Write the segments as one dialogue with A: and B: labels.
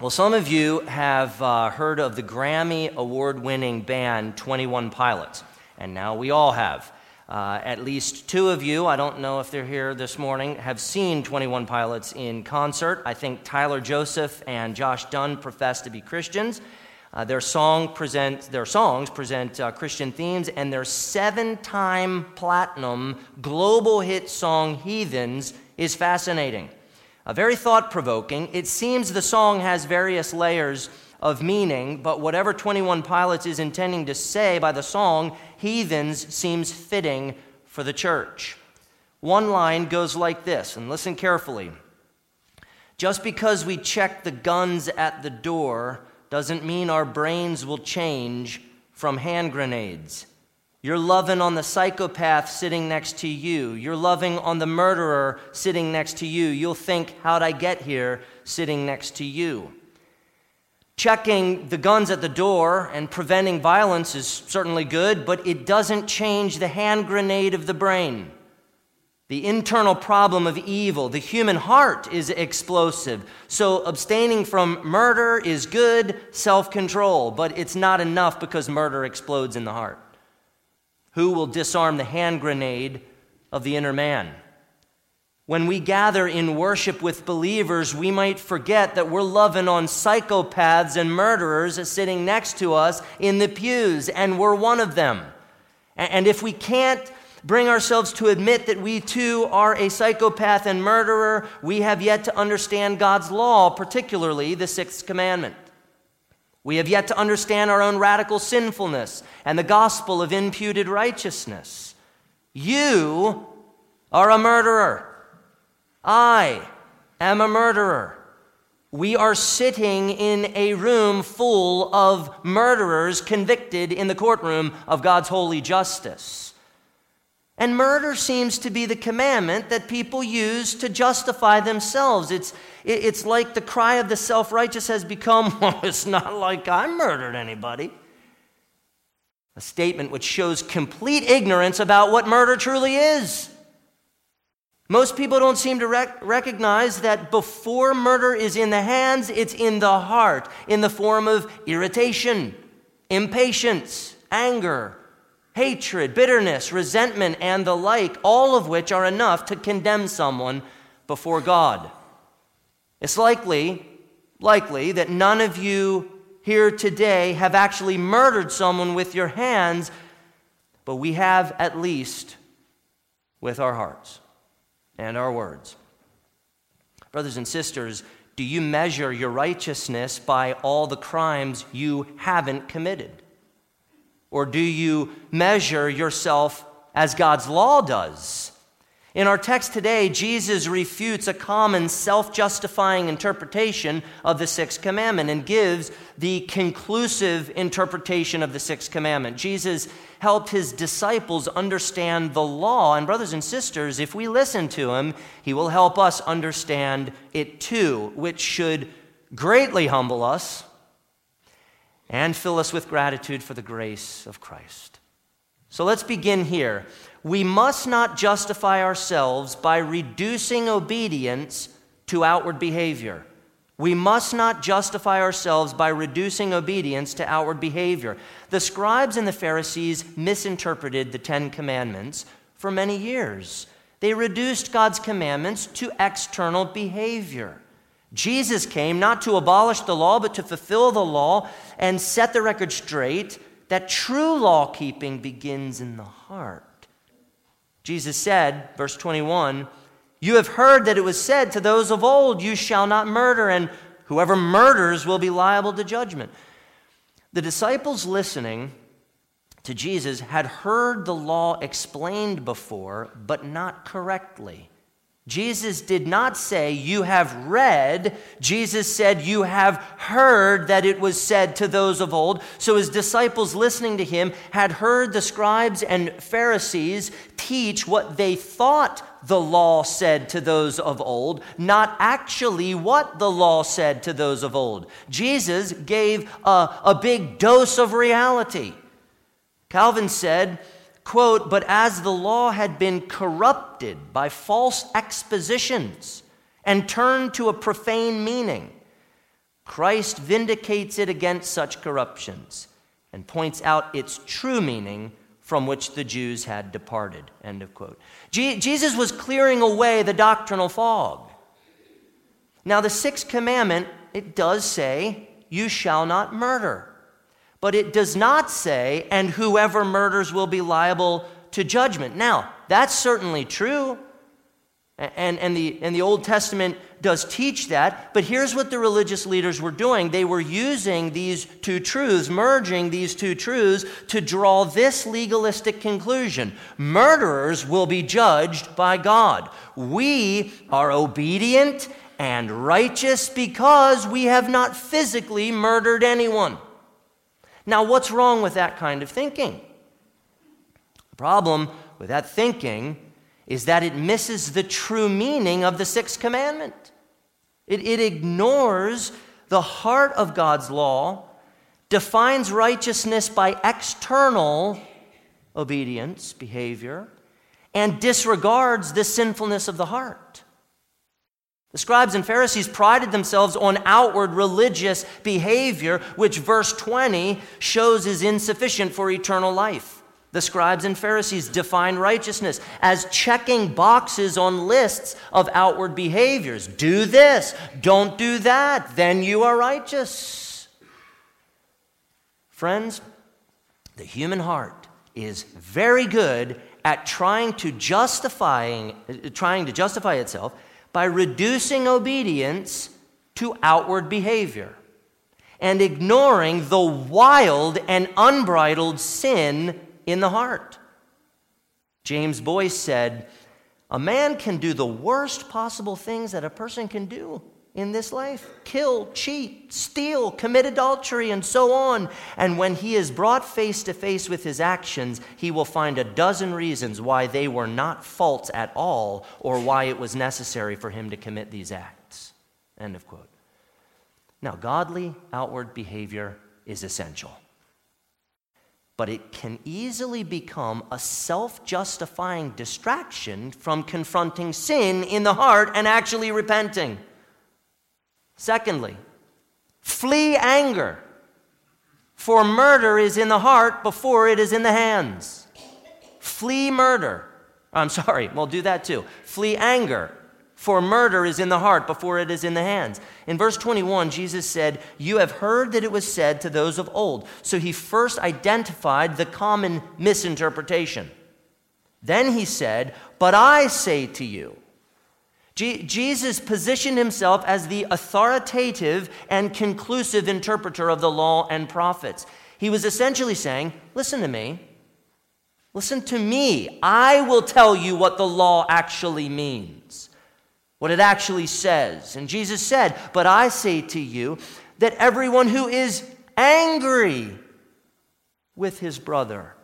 A: Well, some of you have uh, heard of the Grammy award winning band 21 Pilots, and now we all have. Uh, at least two of you, I don't know if they're here this morning, have seen 21 Pilots in concert. I think Tyler Joseph and Josh Dun profess to be Christians. Uh, their, song present, their songs present uh, Christian themes, and their seven time platinum global hit song, Heathens, is fascinating. Very thought provoking. It seems the song has various layers of meaning, but whatever 21 Pilots is intending to say by the song, Heathens seems fitting for the church. One line goes like this, and listen carefully. Just because we check the guns at the door, doesn't mean our brains will change from hand grenades. You're loving on the psychopath sitting next to you. You're loving on the murderer sitting next to you. You'll think, How'd I get here sitting next to you? Checking the guns at the door and preventing violence is certainly good, but it doesn't change the hand grenade of the brain. The internal problem of evil, the human heart is explosive. So abstaining from murder is good self control, but it's not enough because murder explodes in the heart. Who will disarm the hand grenade of the inner man? When we gather in worship with believers, we might forget that we're loving on psychopaths and murderers sitting next to us in the pews, and we're one of them. And if we can't bring ourselves to admit that we too are a psychopath and murderer, we have yet to understand God's law, particularly the sixth commandment. We have yet to understand our own radical sinfulness and the gospel of imputed righteousness. You are a murderer. I am a murderer. We are sitting in a room full of murderers convicted in the courtroom of God's holy justice. And murder seems to be the commandment that people use to justify themselves. It's, it's like the cry of the self righteous has become, well, it's not like I murdered anybody. A statement which shows complete ignorance about what murder truly is. Most people don't seem to rec- recognize that before murder is in the hands, it's in the heart, in the form of irritation, impatience, anger, hatred, bitterness, resentment, and the like, all of which are enough to condemn someone before God. It's likely, likely that none of you here today have actually murdered someone with your hands, but we have at least with our hearts and our words. Brothers and sisters, do you measure your righteousness by all the crimes you haven't committed? Or do you measure yourself as God's law does? In our text today, Jesus refutes a common self justifying interpretation of the sixth commandment and gives the conclusive interpretation of the sixth commandment. Jesus helped his disciples understand the law. And, brothers and sisters, if we listen to him, he will help us understand it too, which should greatly humble us and fill us with gratitude for the grace of Christ. So let's begin here. We must not justify ourselves by reducing obedience to outward behavior. We must not justify ourselves by reducing obedience to outward behavior. The scribes and the Pharisees misinterpreted the Ten Commandments for many years. They reduced God's commandments to external behavior. Jesus came not to abolish the law, but to fulfill the law and set the record straight that true law keeping begins in the heart. Jesus said, verse 21, You have heard that it was said to those of old, You shall not murder, and whoever murders will be liable to judgment. The disciples listening to Jesus had heard the law explained before, but not correctly. Jesus did not say, You have read. Jesus said, You have heard that it was said to those of old. So his disciples listening to him had heard the scribes and Pharisees teach what they thought the law said to those of old, not actually what the law said to those of old. Jesus gave a, a big dose of reality. Calvin said, quote, but as the law had been corrupted by false expositions and turned to a profane meaning, Christ vindicates it against such corruptions and points out its true meaning from which the Jews had departed. End of quote. Je- Jesus was clearing away the doctrinal fog. Now, the sixth commandment, it does say, You shall not murder. But it does not say, And whoever murders will be liable to judgment. Now, that's certainly true. And, and, the, and the Old Testament does teach that, but here's what the religious leaders were doing. They were using these two truths, merging these two truths to draw this legalistic conclusion murderers will be judged by God. We are obedient and righteous because we have not physically murdered anyone. Now, what's wrong with that kind of thinking? The problem with that thinking is that it misses the true meaning of the sixth commandment. It, it ignores the heart of God's law, defines righteousness by external obedience, behavior, and disregards the sinfulness of the heart. The scribes and Pharisees prided themselves on outward religious behavior, which verse 20 shows is insufficient for eternal life. The scribes and Pharisees define righteousness as checking boxes on lists of outward behaviors. Do this, don't do that, then you are righteous. Friends, the human heart is very good at trying to justifying trying to justify itself by reducing obedience to outward behavior and ignoring the wild and unbridled sin in the heart. James Boice said, A man can do the worst possible things that a person can do in this life kill, cheat, steal, commit adultery, and so on. And when he is brought face to face with his actions, he will find a dozen reasons why they were not faults at all or why it was necessary for him to commit these acts. End of quote. Now, godly outward behavior is essential but it can easily become a self justifying distraction from confronting sin in the heart and actually repenting. Secondly, flee anger, for murder is in the heart before it is in the hands. Flee murder. I'm sorry, we'll do that too. Flee anger for murder is in the heart before it is in the hands. In verse 21, Jesus said, You have heard that it was said to those of old. So he first identified the common misinterpretation. Then he said, But I say to you. Je- Jesus positioned himself as the authoritative and conclusive interpreter of the law and prophets. He was essentially saying, Listen to me. Listen to me. I will tell you what the law actually means what it actually says. And Jesus said, But I say to you that everyone who is angry with his brother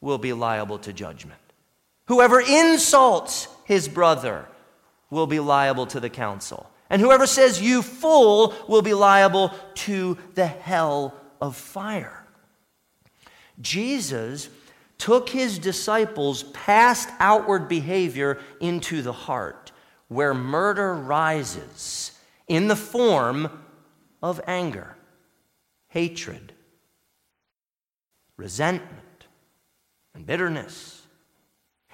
A: will be liable to judgment. Whoever insults his brother will be liable to the council. And whoever says, You fool, will be liable to the hell of fire. Jesus took his disciples past outward behavior into the heart where murder rises in the form of anger, hatred, resentment, and bitterness,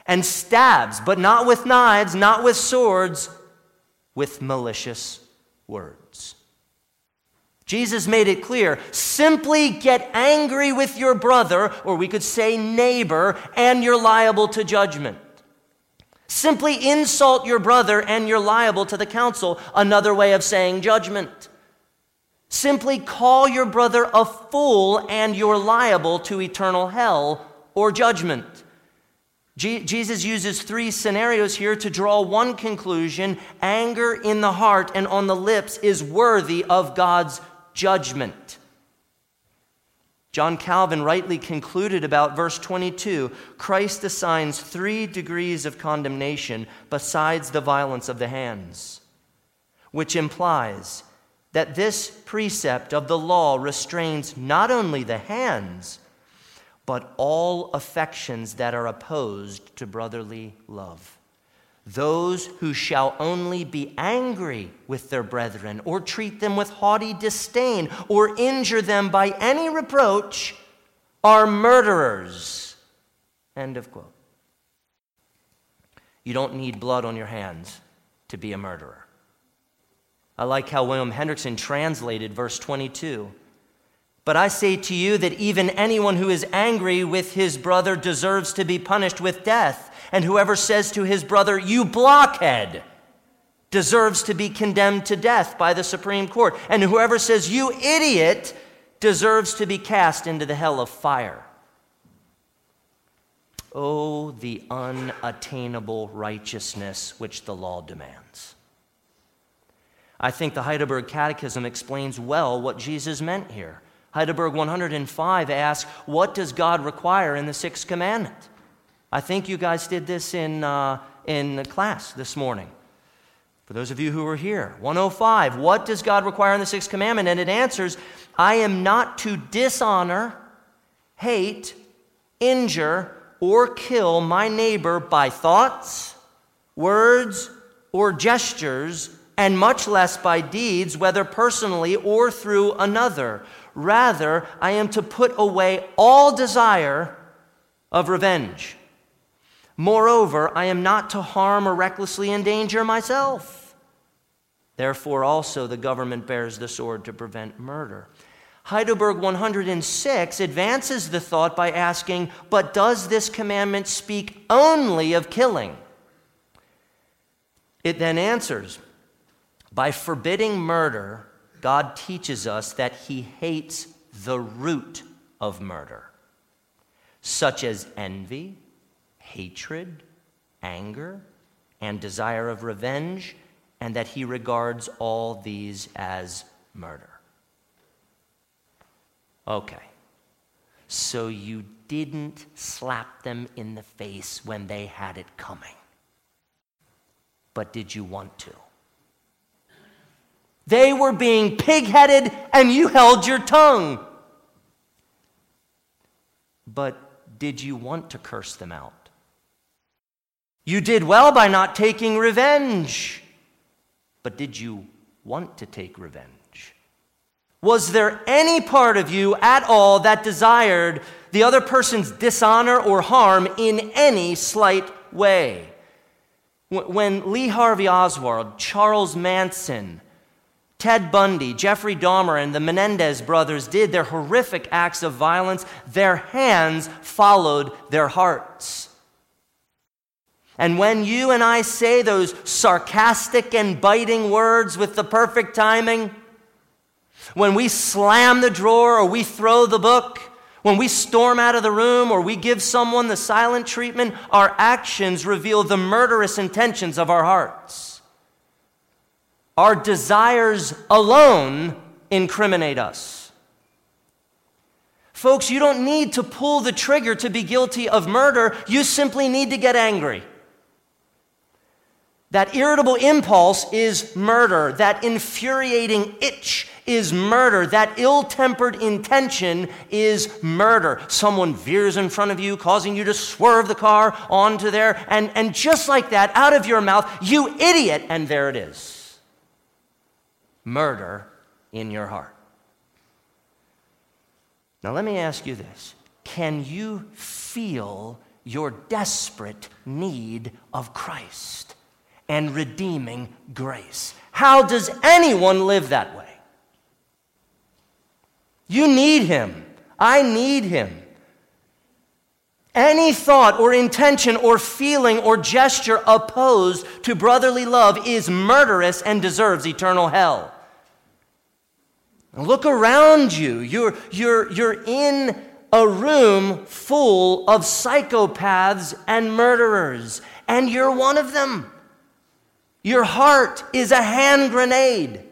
A: and stabs, but not with knives, not with swords, with malicious words. Jesus made it clear simply get angry with your brother, or we could say neighbor, and you're liable to judgment. Simply insult your brother and you're liable to the council, another way of saying judgment. Simply call your brother a fool and you're liable to eternal hell or judgment. Je- Jesus uses three scenarios here to draw one conclusion anger in the heart and on the lips is worthy of God's judgment. John Calvin rightly concluded about verse 22 Christ assigns three degrees of condemnation besides the violence of the hands, which implies that this precept of the law restrains not only the hands, but all affections that are opposed to brotherly love. those who shall only be angry with their brethren, or treat them with haughty disdain, or injure them by any reproach, are murderers. End of quote. You don't need blood on your hands to be a murderer. I like how William Hendriksen translated verse 22. But I say to you that even anyone who is angry with his brother deserves to be punished with death. And whoever says to his brother, You blockhead, deserves to be condemned to death by the Supreme Court. And whoever says, You idiot, deserves to be cast into the hell of fire. Oh, the unattainable righteousness which the law demands. I think the Heidelberg Catechism explains well what Jesus meant here. Heidelberg 105 asks, What does God require in the sixth commandment? I think you guys did this in, uh, in class this morning. For those of you who were here, 105, what does God require in the sixth commandment? And it answers, I am not to dishonor, hate, injure, or kill my neighbor by thoughts, words, or gestures, and much less by deeds, whether personally or through another. Rather, I am to put away all desire of revenge. Moreover, I am not to harm or recklessly endanger myself. Therefore, also the government bears the sword to prevent murder. Heidelberg 106 advances the thought by asking, But does this commandment speak only of killing? It then answers, By forbidding murder, God teaches us that he hates the root of murder, such as envy, hatred, anger, and desire of revenge, and that he regards all these as murder. Okay, so you didn't slap them in the face when they had it coming, but did you want to? They were being pig headed and you held your tongue. But did you want to curse them out? You did well by not taking revenge. But did you want to take revenge? Was there any part of you at all that desired the other person's dishonor or harm in any slight way? When Lee Harvey Oswald, Charles Manson, Ted Bundy, Jeffrey Dahmer, and the Menendez brothers did their horrific acts of violence, their hands followed their hearts. And when you and I say those sarcastic and biting words with the perfect timing, when we slam the drawer or we throw the book, when we storm out of the room or we give someone the silent treatment, our actions reveal the murderous intentions of our hearts. Our desires alone incriminate us. Folks, you don't need to pull the trigger to be guilty of murder. You simply need to get angry. That irritable impulse is murder. That infuriating itch is murder. That ill tempered intention is murder. Someone veers in front of you, causing you to swerve the car onto there, and, and just like that, out of your mouth, you idiot, and there it is murder in your heart. Now, let me ask you this Can you feel your desperate need of Christ and redeeming grace? How does anyone live that way? You need Him. I need Him. Any thought or intention or feeling or gesture opposed to brotherly love is murderous and deserves eternal hell. Look around you. You're, you're, you're in a room full of psychopaths and murderers, and you're one of them. Your heart is a hand grenade.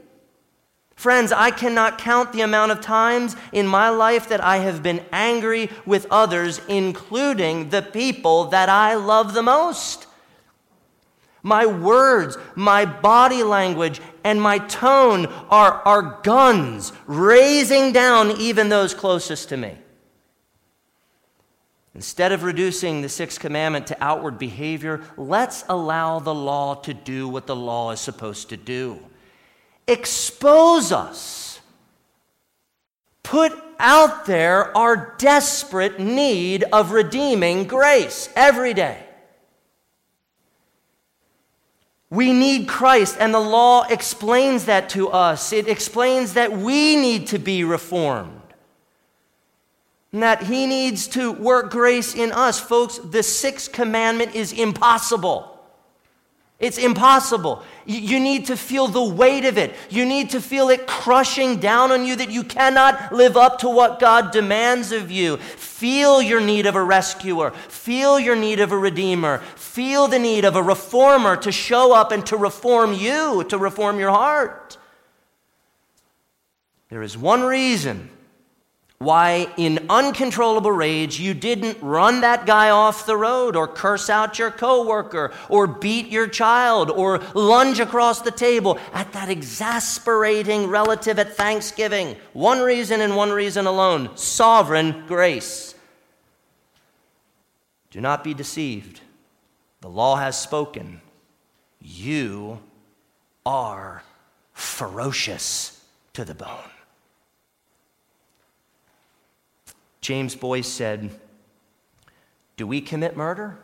A: Friends, I cannot count the amount of times in my life that I have been angry with others, including the people that I love the most. My words, my body language, and my tone are, are guns raising down even those closest to me. Instead of reducing the sixth commandment to outward behavior, let's allow the law to do what the law is supposed to do expose us. Put out there our desperate need of redeeming grace every day. We need Christ, and the law explains that to us. It explains that we need to be reformed, and that He needs to work grace in us. Folks, the sixth commandment is impossible. It's impossible. You need to feel the weight of it. You need to feel it crushing down on you that you cannot live up to what God demands of you. Feel your need of a rescuer. Feel your need of a redeemer. Feel the need of a reformer to show up and to reform you, to reform your heart. There is one reason why, in uncontrollable rage, you didn't run that guy off the road or curse out your coworker or beat your child or lunge across the table at that exasperating relative at Thanksgiving. One reason and one reason alone sovereign grace. Do not be deceived. The law has spoken. You are ferocious to the bone. James Boice said, Do we commit murder?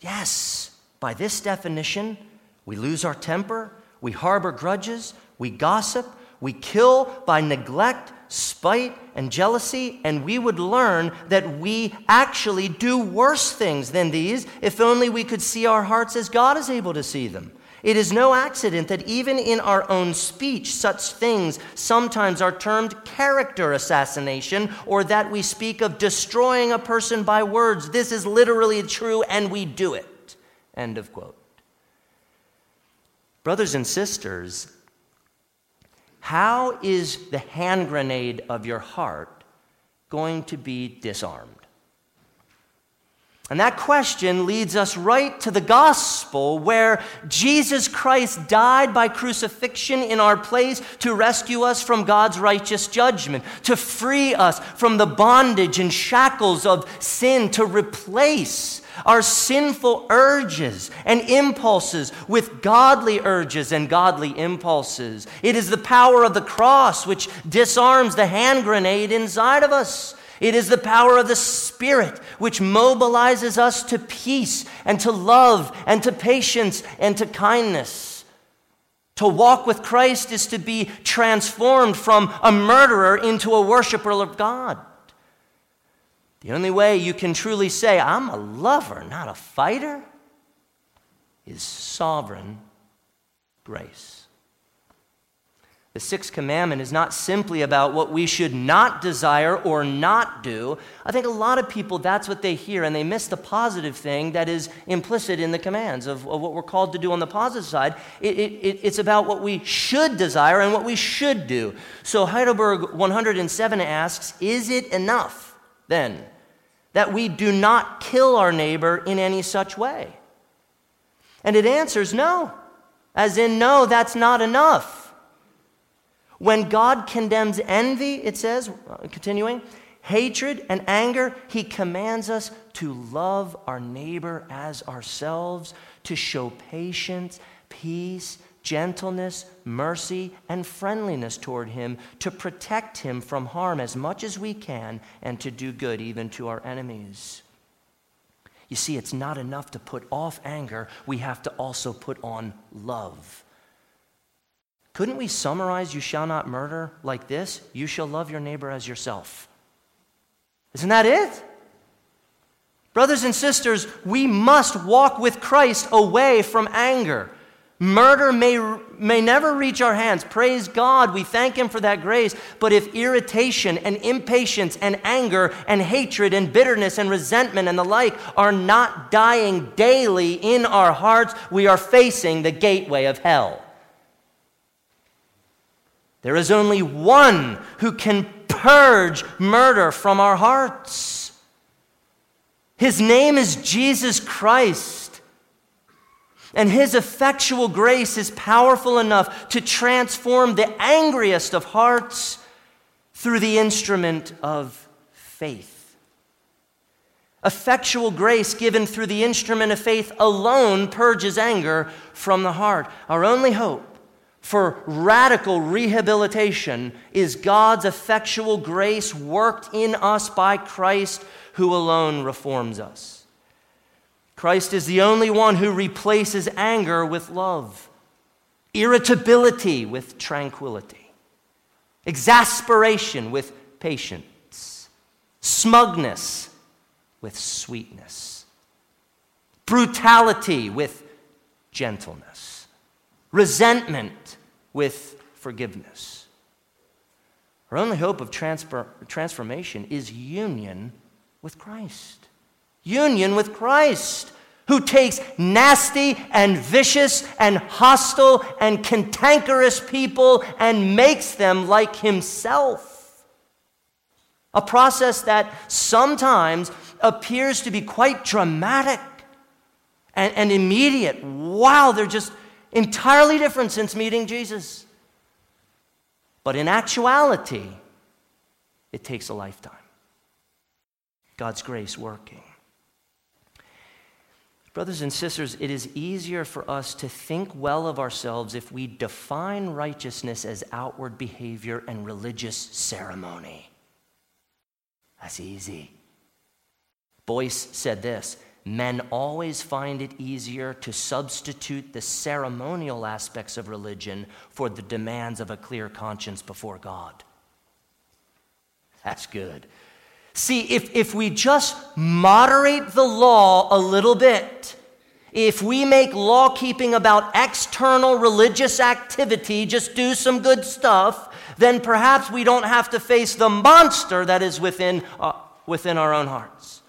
A: Yes. By this definition, we lose our temper, we harbor grudges, we gossip, we kill by neglect, spite, and jealousy, and we would learn that we actually do worse things than these if only we could see our hearts as God is able to see them. It is no accident that even in our own speech, such things sometimes are termed character assassination, or that we speak of destroying a person by words. This is literally true, and we do it. End of quote. Brothers and sisters, how is the hand grenade of your heart going to be disarmed? And that question leads us right to the gospel where Jesus Christ died by crucifixion in our place to rescue us from God's righteous judgment, to free us from the bondage and shackles of sin, to replace our sinful urges and impulses with godly urges and godly impulses. It is the power of the cross which disarms the hand grenade inside of us. It is the power of the Spirit which mobilizes us to peace and to love and to patience and to kindness. To walk with Christ is to be transformed from a murderer into a worshiper of God. The only way you can truly say, I'm a lover, not a fighter, is sovereign grace. The sixth commandment is not simply about what we should not desire or not do. I think a lot of people, that's what they hear, and they miss the positive thing that is implicit in the commands of, of what we're called to do on the positive side. It, it, it's about what we should desire and what we should do. So Heidelberg 107 asks Is it enough, then, that we do not kill our neighbor in any such way? And it answers no, as in, no, that's not enough. When God condemns envy, it says, continuing, hatred and anger, he commands us to love our neighbor as ourselves, to show patience, peace, gentleness, mercy, and friendliness toward him, to protect him from harm as much as we can, and to do good even to our enemies. You see, it's not enough to put off anger, we have to also put on love. Couldn't we summarize you shall not murder like this? You shall love your neighbor as yourself. Isn't that it? Brothers and sisters, we must walk with Christ away from anger. Murder may, may never reach our hands. Praise God. We thank Him for that grace. But if irritation and impatience and anger and hatred and bitterness and resentment and the like are not dying daily in our hearts, we are facing the gateway of hell. There is only one who can purge murder from our hearts. His name is Jesus Christ. And his effectual grace is powerful enough to transform the angriest of hearts through the instrument of faith. Effectual grace given through the instrument of faith alone purges anger from the heart. Our only hope for radical rehabilitation is God's effectual grace worked in us by Christ, who alone reforms us. Christ is the only one who replaces anger with love, irritability with tranquility, exasperation with patience, smugness with sweetness, brutality with gentleness, resentment with forgiveness. Our only hope of transfer, transformation is union with Christ. Union with Christ, who takes nasty and vicious and hostile and cantankerous people and makes them like himself. A process that sometimes appears to be quite dramatic and, and immediate. Wow, they're just entirely different since meeting Jesus. But in actuality, it takes a lifetime. God's grace working. Brothers and sisters, it is easier for us to think well of ourselves if we define righteousness as outward behavior and religious ceremony. That's easy. Boice said this Men always find it easier to substitute the ceremonial aspects of religion for the demands of a clear conscience before God. That's good. See, if, if we just moderate the law a little bit, if we make law keeping about external religious activity, just do some good stuff, then perhaps we don't have to face the monster that is within, uh, within our own hearts.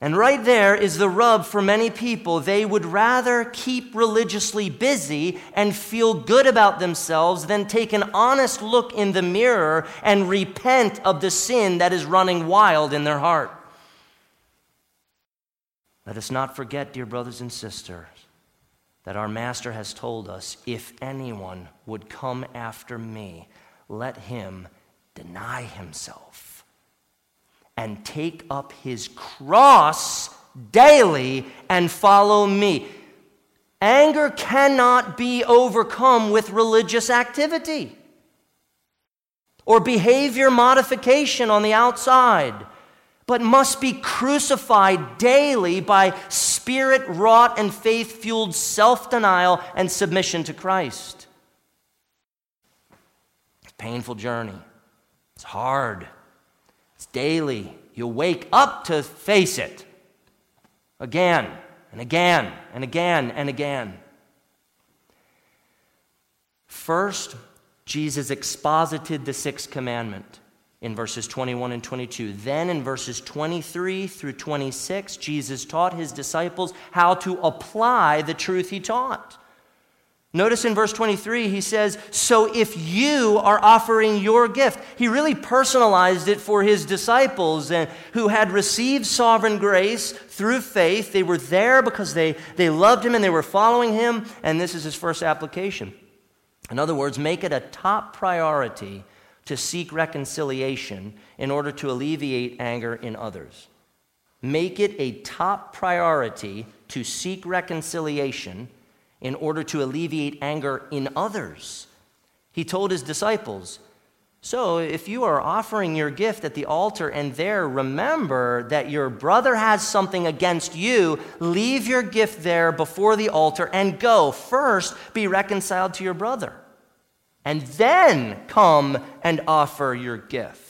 A: And right there is the rub for many people. They would rather keep religiously busy and feel good about themselves than take an honest look in the mirror and repent of the sin that is running wild in their heart. Let us not forget, dear brothers and sisters, that our Master has told us if anyone would come after me, let him deny himself and take up his cross daily and follow me. Anger cannot be overcome with religious activity or behavior modification on the outside, but must be crucified daily by spirit wrought and faith fueled self denial and submission to Christ. It's a painful journey, it's hard. It's daily. You wake up to face it again and again and again and again. First, Jesus exposited the sixth commandment in verses 21 and 22. Then, in verses 23 through 26, Jesus taught his disciples how to apply the truth he taught. Notice in verse 23, he says, So if you are offering your gift, he really personalized it for his disciples and who had received sovereign grace through faith. They were there because they, they loved him and they were following him, and this is his first application. In other words, make it a top priority to seek reconciliation in order to alleviate anger in others. Make it a top priority to seek reconciliation in order to alleviate anger in others. He told his disciples, So if you are offering your gift at the altar and there remember that your brother has something against you, leave your gift there before the altar and go. First, be reconciled to your brother, and then come and offer your gift.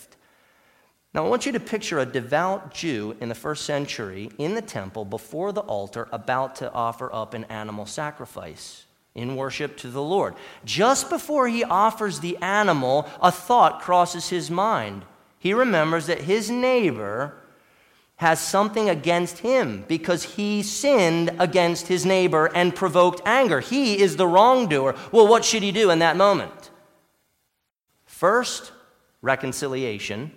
A: Now, I want you to picture a devout Jew in the first century in the temple before the altar about to offer up an animal sacrifice in worship to the Lord. Just before he offers the animal, a thought crosses his mind. He remembers that his neighbor has something against him because he sinned against his neighbor and provoked anger. He is the wrongdoer. Well, what should he do in that moment? First, reconciliation.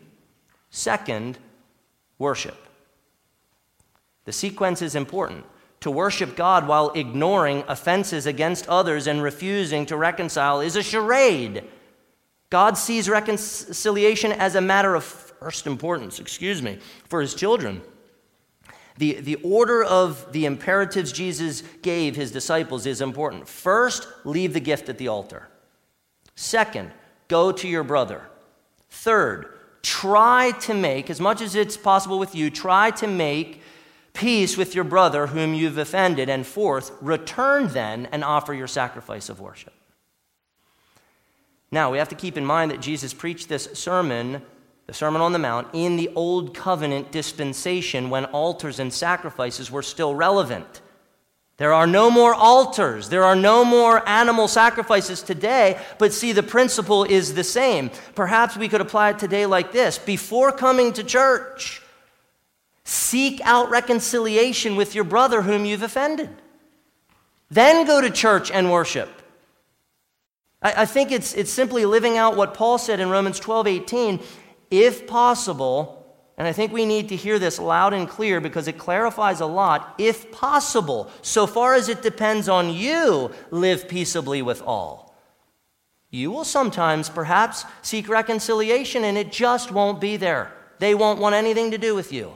A: Second, worship. The sequence is important. To worship God while ignoring offenses against others and refusing to reconcile is a charade. God sees reconciliation as a matter of first importance, excuse me, for his children. The, the order of the imperatives Jesus gave his disciples is important. First, leave the gift at the altar. Second, go to your brother. Third, try to make, as much as it's possible with you, try to make peace with your brother whom you've offended. And fourth, return then and offer your sacrifice of worship. Now, we have to keep in mind that Jesus preached this sermon the Sermon on the Mount, in the Old Covenant dispensation when altars and sacrifices were still relevant. There are no more altars. There are no more animal sacrifices today, but see, the principle is the same. Perhaps we could apply it today like this Before coming to church, seek out reconciliation with your brother whom you've offended. Then go to church and worship. I, I think it's, it's simply living out what Paul said in Romans 12 18 if possible, and I think we need to hear this loud and clear because it clarifies a lot. If possible, so far as it depends on you, live peaceably with all. You will sometimes perhaps seek reconciliation and it just won't be there. They won't want anything to do with you.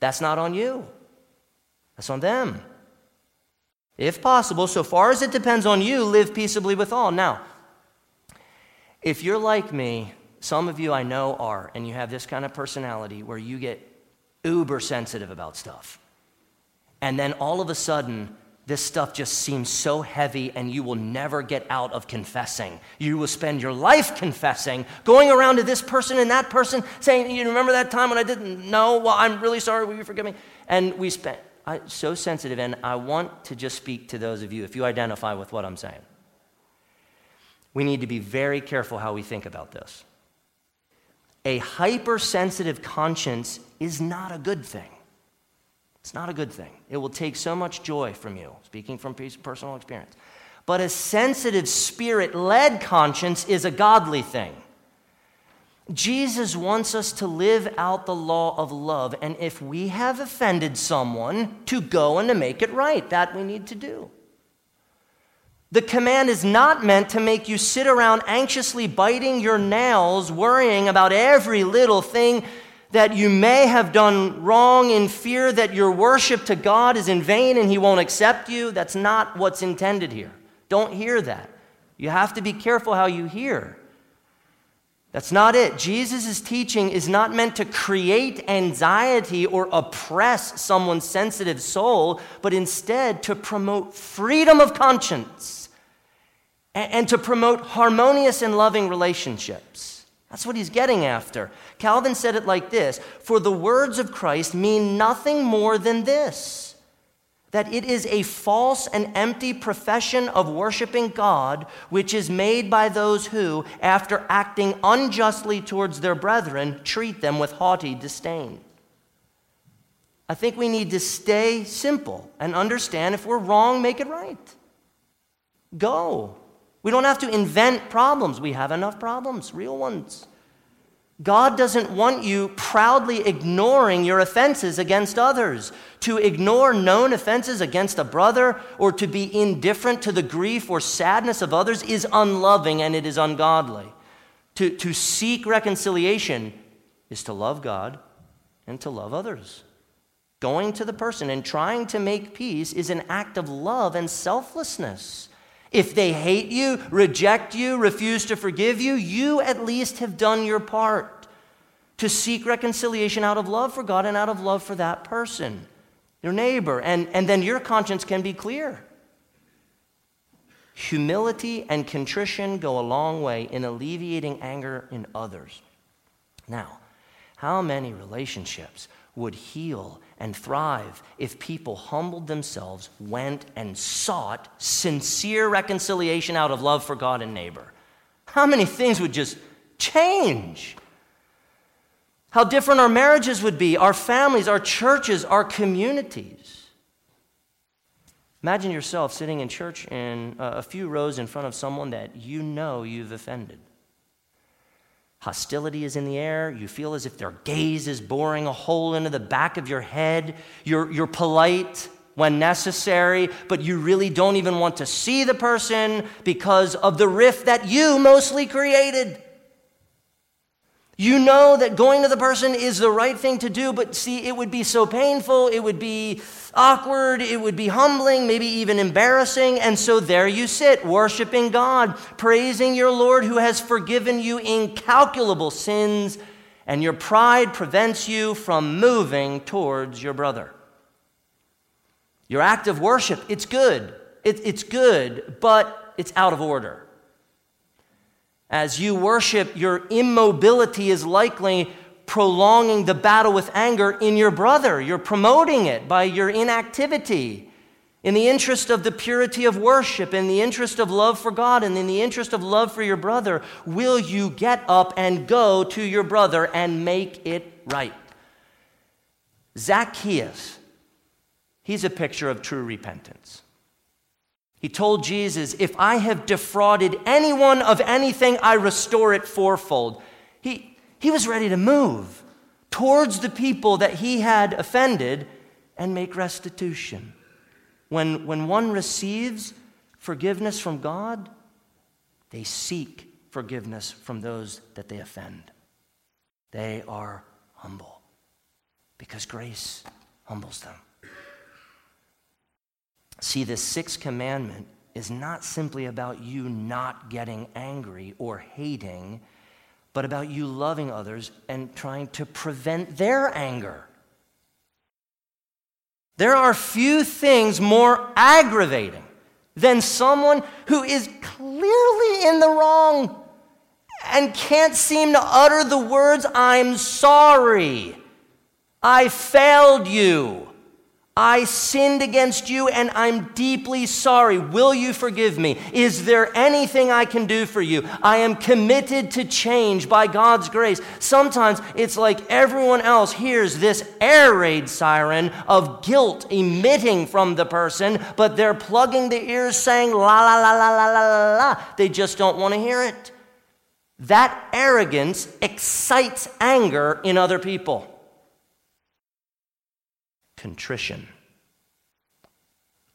A: That's not on you, that's on them. If possible, so far as it depends on you, live peaceably with all. Now, if you're like me, some of you I know are, and you have this kind of personality where you get uber sensitive about stuff. And then all of a sudden, this stuff just seems so heavy, and you will never get out of confessing. You will spend your life confessing, going around to this person and that person, saying, You remember that time when I didn't know? Well, I'm really sorry. Will you forgive me? And we spent I, so sensitive, and I want to just speak to those of you, if you identify with what I'm saying. We need to be very careful how we think about this. A hypersensitive conscience is not a good thing. It's not a good thing. It will take so much joy from you, speaking from personal experience. But a sensitive, spirit led conscience is a godly thing. Jesus wants us to live out the law of love, and if we have offended someone, to go and to make it right. That we need to do. The command is not meant to make you sit around anxiously biting your nails, worrying about every little thing that you may have done wrong in fear that your worship to God is in vain and He won't accept you. That's not what's intended here. Don't hear that. You have to be careful how you hear. That's not it. Jesus' teaching is not meant to create anxiety or oppress someone's sensitive soul, but instead to promote freedom of conscience and to promote harmonious and loving relationships. That's what he's getting after. Calvin said it like this For the words of Christ mean nothing more than this that it is a false and empty profession of worshiping God, which is made by those who, after acting unjustly towards their brethren, treat them with haughty disdain. I think we need to stay simple and understand if we're wrong, make it right. Go. We don't have to invent problems. We have enough problems, real ones. God doesn't want you proudly ignoring your offenses against others. To ignore known offenses against a brother or to be indifferent to the grief or sadness of others is unloving and it is ungodly. To, to seek reconciliation is to love God and to love others. Going to the person and trying to make peace is an act of love and selflessness. If they hate you, reject you, refuse to forgive you, you at least have done your part to seek reconciliation out of love for God and out of love for that person, your neighbor. And, and then your conscience can be clear. Humility and contrition go a long way in alleviating anger in others. Now, how many relationships would heal and thrive if people humbled themselves, went and sought sincere reconciliation out of love for God and neighbor. How many things would just change? How different our marriages would be, our families, our churches, our communities. Imagine yourself sitting in church in a few rows in front of someone that you know you've offended. Hostility is in the air. You feel as if their gaze is boring a hole into the back of your head. You're, you're polite when necessary, but you really don't even want to see the person because of the rift that you mostly created. You know that going to the person is the right thing to do, but see, it would be so painful, it would be awkward, it would be humbling, maybe even embarrassing. And so there you sit, worshiping God, praising your Lord who has forgiven you incalculable sins, and your pride prevents you from moving towards your brother. Your act of worship, it's good. It, it's good, but it's out of order. As you worship, your immobility is likely prolonging the battle with anger in your brother. You're promoting it by your inactivity. In the interest of the purity of worship, in the interest of love for God, and in the interest of love for your brother, will you get up and go to your brother and make it right? Zacchaeus, he's a picture of true repentance. He told Jesus, If I have defrauded anyone of anything, I restore it fourfold. He, he was ready to move towards the people that he had offended and make restitution. When, when one receives forgiveness from God, they seek forgiveness from those that they offend. They are humble because grace humbles them. See, this sixth commandment is not simply about you not getting angry or hating, but about you loving others and trying to prevent their anger. There are few things more aggravating than someone who is clearly in the wrong and can't seem to utter the words, I'm sorry, I failed you. I sinned against you and I'm deeply sorry. Will you forgive me? Is there anything I can do for you? I am committed to change by God's grace. Sometimes it's like everyone else hears this air raid siren of guilt emitting from the person, but they're plugging the ears saying la la la la la la la. They just don't want to hear it. That arrogance excites anger in other people contrition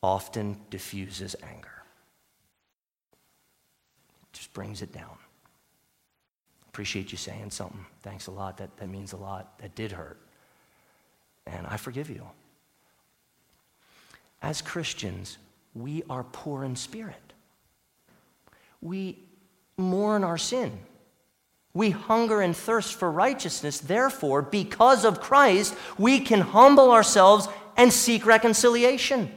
A: often diffuses anger. Just brings it down. Appreciate you saying something. Thanks a lot. That, that means a lot. That did hurt. And I forgive you. As Christians, we are poor in spirit. We mourn our sin. We hunger and thirst for righteousness. Therefore, because of Christ, we can humble ourselves and seek reconciliation.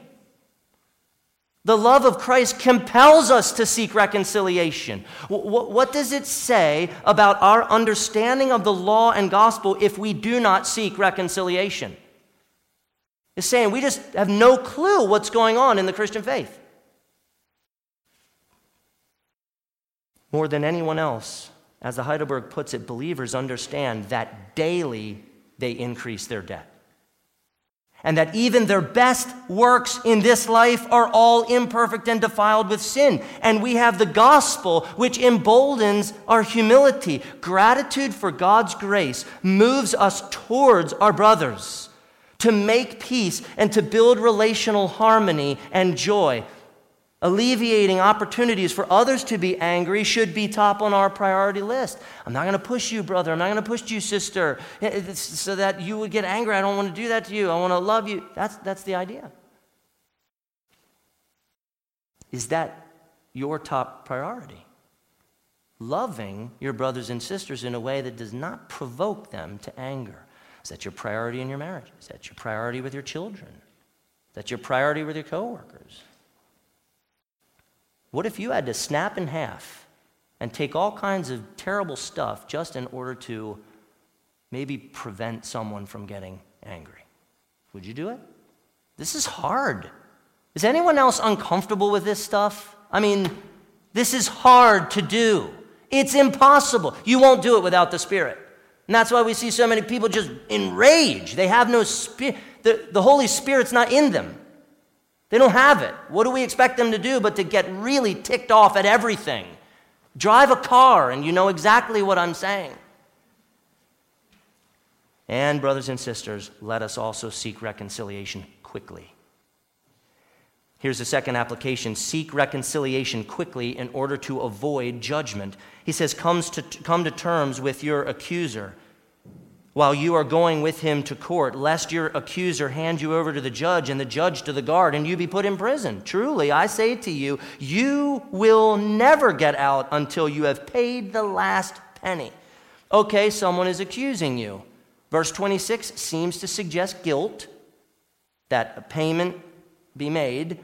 A: The love of Christ compels us to seek reconciliation. What does it say about our understanding of the law and gospel if we do not seek reconciliation? It's saying we just have no clue what's going on in the Christian faith. More than anyone else, as the Heidelberg puts it, believers understand that daily they increase their debt. And that even their best works in this life are all imperfect and defiled with sin. And we have the gospel, which emboldens our humility. Gratitude for God's grace moves us towards our brothers to make peace and to build relational harmony and joy. Alleviating opportunities for others to be angry should be top on our priority list. I'm not going to push you, brother. I'm not going to push you, sister, eh, eh, so that you would get angry. I don't want to do that to you. I want to love you. That's, that's the idea. Is that your top priority? Loving your brothers and sisters in a way that does not provoke them to anger. Is that your priority in your marriage? Is that your priority with your children? Is that your priority with your coworkers? What if you had to snap in half and take all kinds of terrible stuff just in order to maybe prevent someone from getting angry? Would you do it? This is hard. Is anyone else uncomfortable with this stuff? I mean, this is hard to do. It's impossible. You won't do it without the Spirit. And that's why we see so many people just enraged. They have no spirit. The, the Holy Spirit's not in them. They don't have it. What do we expect them to do but to get really ticked off at everything? Drive a car and you know exactly what I'm saying. And, brothers and sisters, let us also seek reconciliation quickly. Here's the second application seek reconciliation quickly in order to avoid judgment. He says, Comes to, Come to terms with your accuser while you are going with him to court, lest your accuser hand you over to the judge and the judge to the guard, and you be put in prison. Truly, I say to you, you will never get out until you have paid the last penny. Okay, someone is accusing you. Verse 26 seems to suggest guilt, that a payment be made.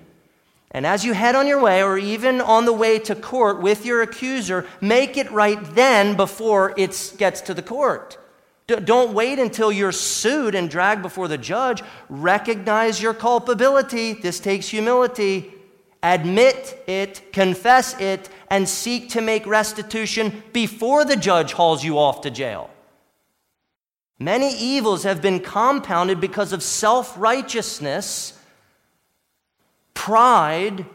A: And as you head on your way, or even on the way to court with your accuser, make it right then before it gets to the court. Don't wait until you're sued and dragged before the judge. Recognize your culpability. This takes humility. Admit it, confess it, and seek to make restitution before the judge hauls you off to jail. Many evils have been compounded because of self righteousness pride,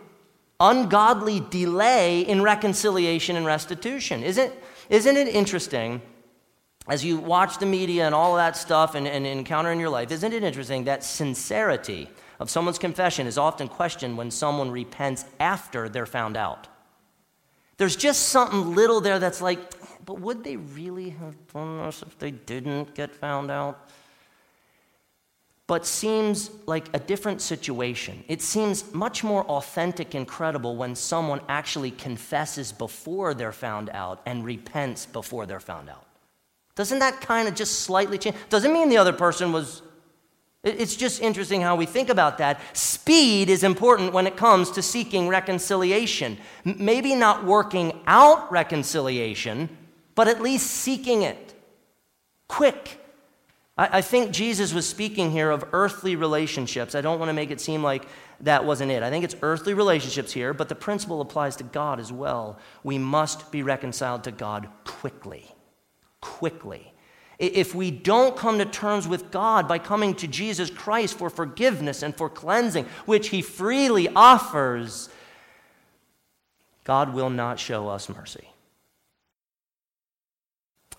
A: ungodly delay in reconciliation and restitution. Isn't, isn't it interesting? As you watch the media and all that stuff and, and encounter in your life, isn't it interesting that sincerity of someone's confession is often questioned when someone repents after they're found out? There's just something little there that's like, but would they really have done this if they didn't get found out? but seems like a different situation. It seems much more authentic and credible when someone actually confesses before they're found out and repents before they're found out. Doesn't that kind of just slightly change? Doesn't mean the other person was. It's just interesting how we think about that. Speed is important when it comes to seeking reconciliation. Maybe not working out reconciliation, but at least seeking it. Quick, I, think Jesus was speaking here of earthly relationships. I don't want to make it seem like that wasn't it. I think it's earthly relationships here, but the principle applies to God as well. We must be reconciled to God quickly. Quickly. If we don't come to terms with God by coming to Jesus Christ for forgiveness and for cleansing, which He freely offers, God will not show us mercy.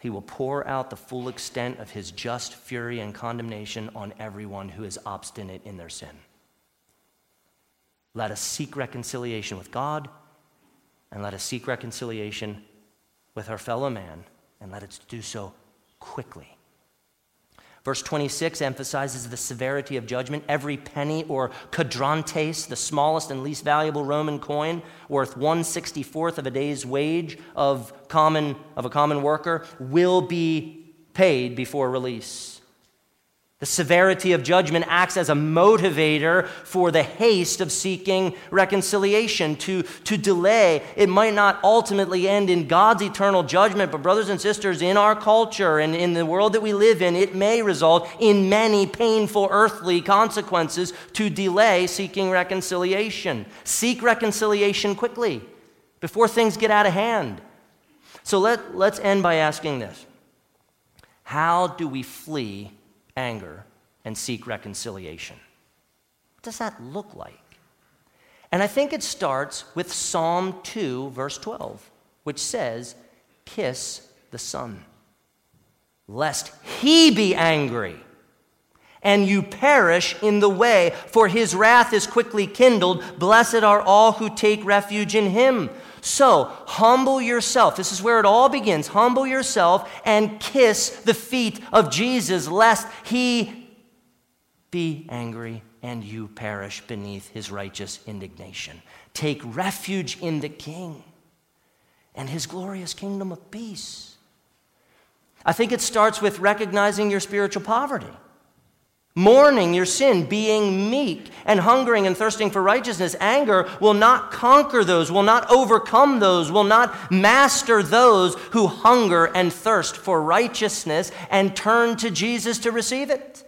A: He will pour out the full extent of his just fury and condemnation on everyone who is obstinate in their sin. Let us seek reconciliation with God, and let us seek reconciliation with our fellow man, and let it do so quickly. Verse 26 emphasizes the severity of judgment. Every penny or quadrantes, the smallest and least valuable Roman coin, worth 164th of a day's wage of, common, of a common worker, will be paid before release. The severity of judgment acts as a motivator for the haste of seeking reconciliation. To, to delay, it might not ultimately end in God's eternal judgment, but, brothers and sisters, in our culture and in the world that we live in, it may result in many painful earthly consequences to delay seeking reconciliation. Seek reconciliation quickly before things get out of hand. So let, let's end by asking this How do we flee? Anger, and seek reconciliation. What does that look like? And I think it starts with Psalm 2, verse 12, which says, Kiss the Son, lest he be angry and you perish in the way, for his wrath is quickly kindled. Blessed are all who take refuge in him. So, humble yourself. This is where it all begins. Humble yourself and kiss the feet of Jesus, lest he be angry and you perish beneath his righteous indignation. Take refuge in the King and his glorious kingdom of peace. I think it starts with recognizing your spiritual poverty mourning your sin, being meek, and hungering and thirsting for righteousness. Anger will not conquer those, will not overcome those, will not master those who hunger and thirst for righteousness and turn to Jesus to receive it.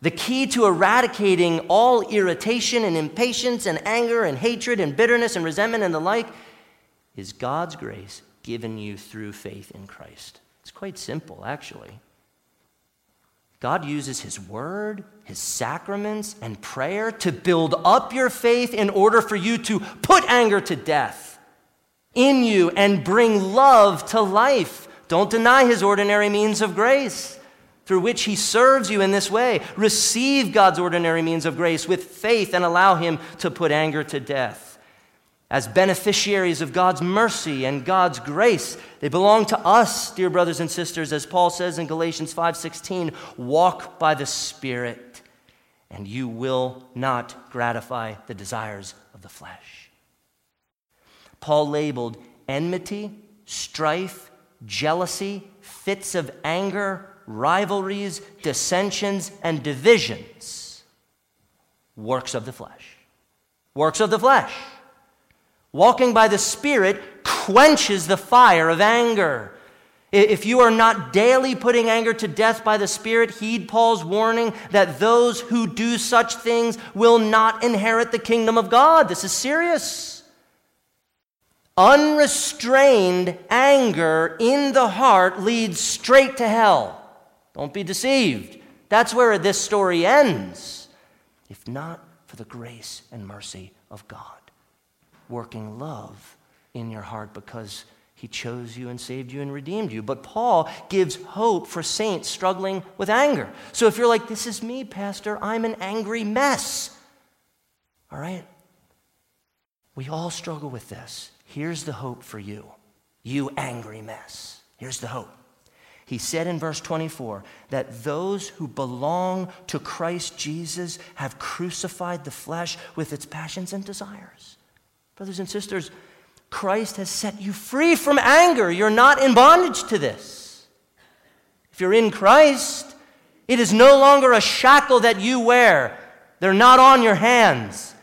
A: The key to eradicating all irritation and impatience and anger and hatred and bitterness and resentment and the like is God's grace given you through faith in Christ. It's quite simple, actually. God uses His Word, His sacraments, and prayer to build up your faith in order for you to put anger to death in you and bring love to life. Don't deny His ordinary means of grace. through which he serves you in this way. Receive God's ordinary means of grace with faith and allow him to put anger to death. As beneficiaries of God's mercy and God's grace, they belong to us, dear brothers and sisters, as Paul says in Galatians 5:16, walk by the Spirit, and you will not gratify the desires of the flesh. Paul labeled enmity, strife, jealousy, fits of anger, rivalries, dissensions, and divisions. Works of the flesh. Works of the flesh. Walking by the Spirit quenches the fire of anger. If you are not daily putting anger to death by the Spirit, heed Paul's warning that those who do such things will not inherit the kingdom of God. This is serious. Unrestrained anger in the heart leads straight to hell. Don't be deceived. That's where this story ends. If not for the grace and mercy of God, working love in your heart because he chose you and saved you and redeemed you. But Paul gives hope for saints struggling with anger. So if you're like, this is me, Pastor, I'm an angry mess. All right? We all struggle with this. Here's the hope for you, you angry mess. Here's the hope. He said in verse 24 that those who belong to Christ Jesus have crucified the flesh with its passions and desires. Brothers and sisters, Christ has set you free from anger. You're not in bondage to this. If you're in Christ, it is no longer a shackle that you wear, they're not on your hands.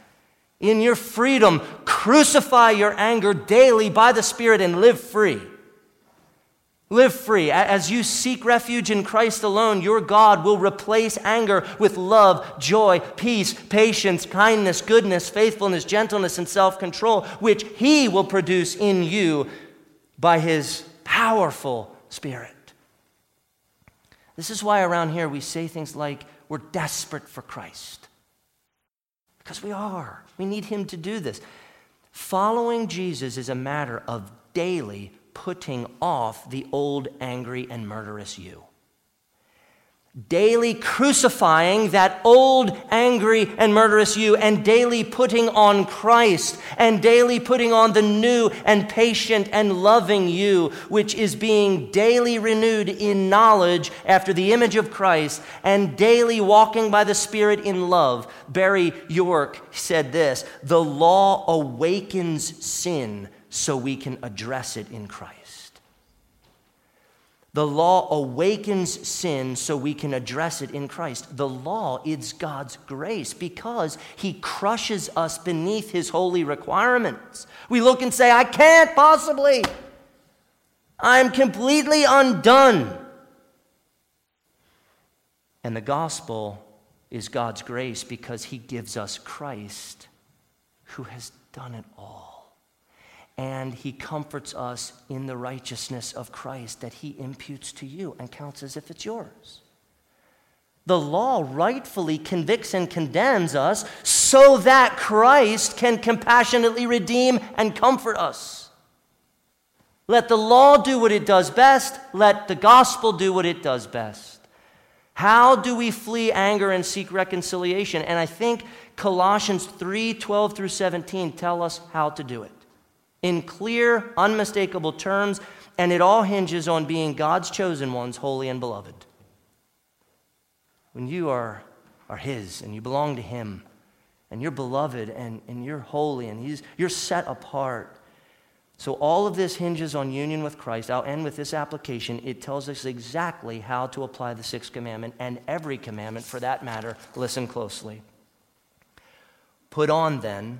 A: In your freedom, crucify your anger daily by the Spirit and live free. Live free. As you seek refuge in Christ alone, your God will replace anger with love, joy, peace, patience, kindness, goodness, faithfulness, gentleness, and self control, which He will produce in you by His powerful Spirit. This is why around here we say things like, we're desperate for Christ. Because we are. We need Him to do this. Following Jesus is a matter of daily putting off the old, angry, and murderous you. Daily crucifying that old, angry, and murderous you, and daily putting on Christ, and daily putting on the new and patient and loving you, which is being daily renewed in knowledge after the image of Christ, and daily walking by the Spirit in love. Barry York said this The law awakens sin so we can address it in Christ. The law awakens sin so we can address it in Christ. The law is God's grace because He crushes us beneath His holy requirements. We look and say, I can't possibly. I'm completely undone. And the gospel is God's grace because He gives us Christ who has done it all and he comforts us in the righteousness of Christ that he imputes to you and counts as if it's yours. The law rightfully convicts and condemns us so that Christ can compassionately redeem and comfort us. Let the law do what it does best, let the gospel do what it does best. How do we flee anger and seek reconciliation? And I think Colossians 3 12 through 17 tell us how to do it in clear, unmistakable terms, and it all hinges on being God's chosen ones, holy and beloved. When you are, are His and you belong to Him, and you're beloved and, and you're holy and he's, you're set apart. So, all of this hinges on union with Christ. I'll end with this application. It tells us exactly how to apply the sixth commandment and every commandment for that matter. Listen closely. Put on then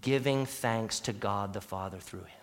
A: giving thanks to God the Father through him.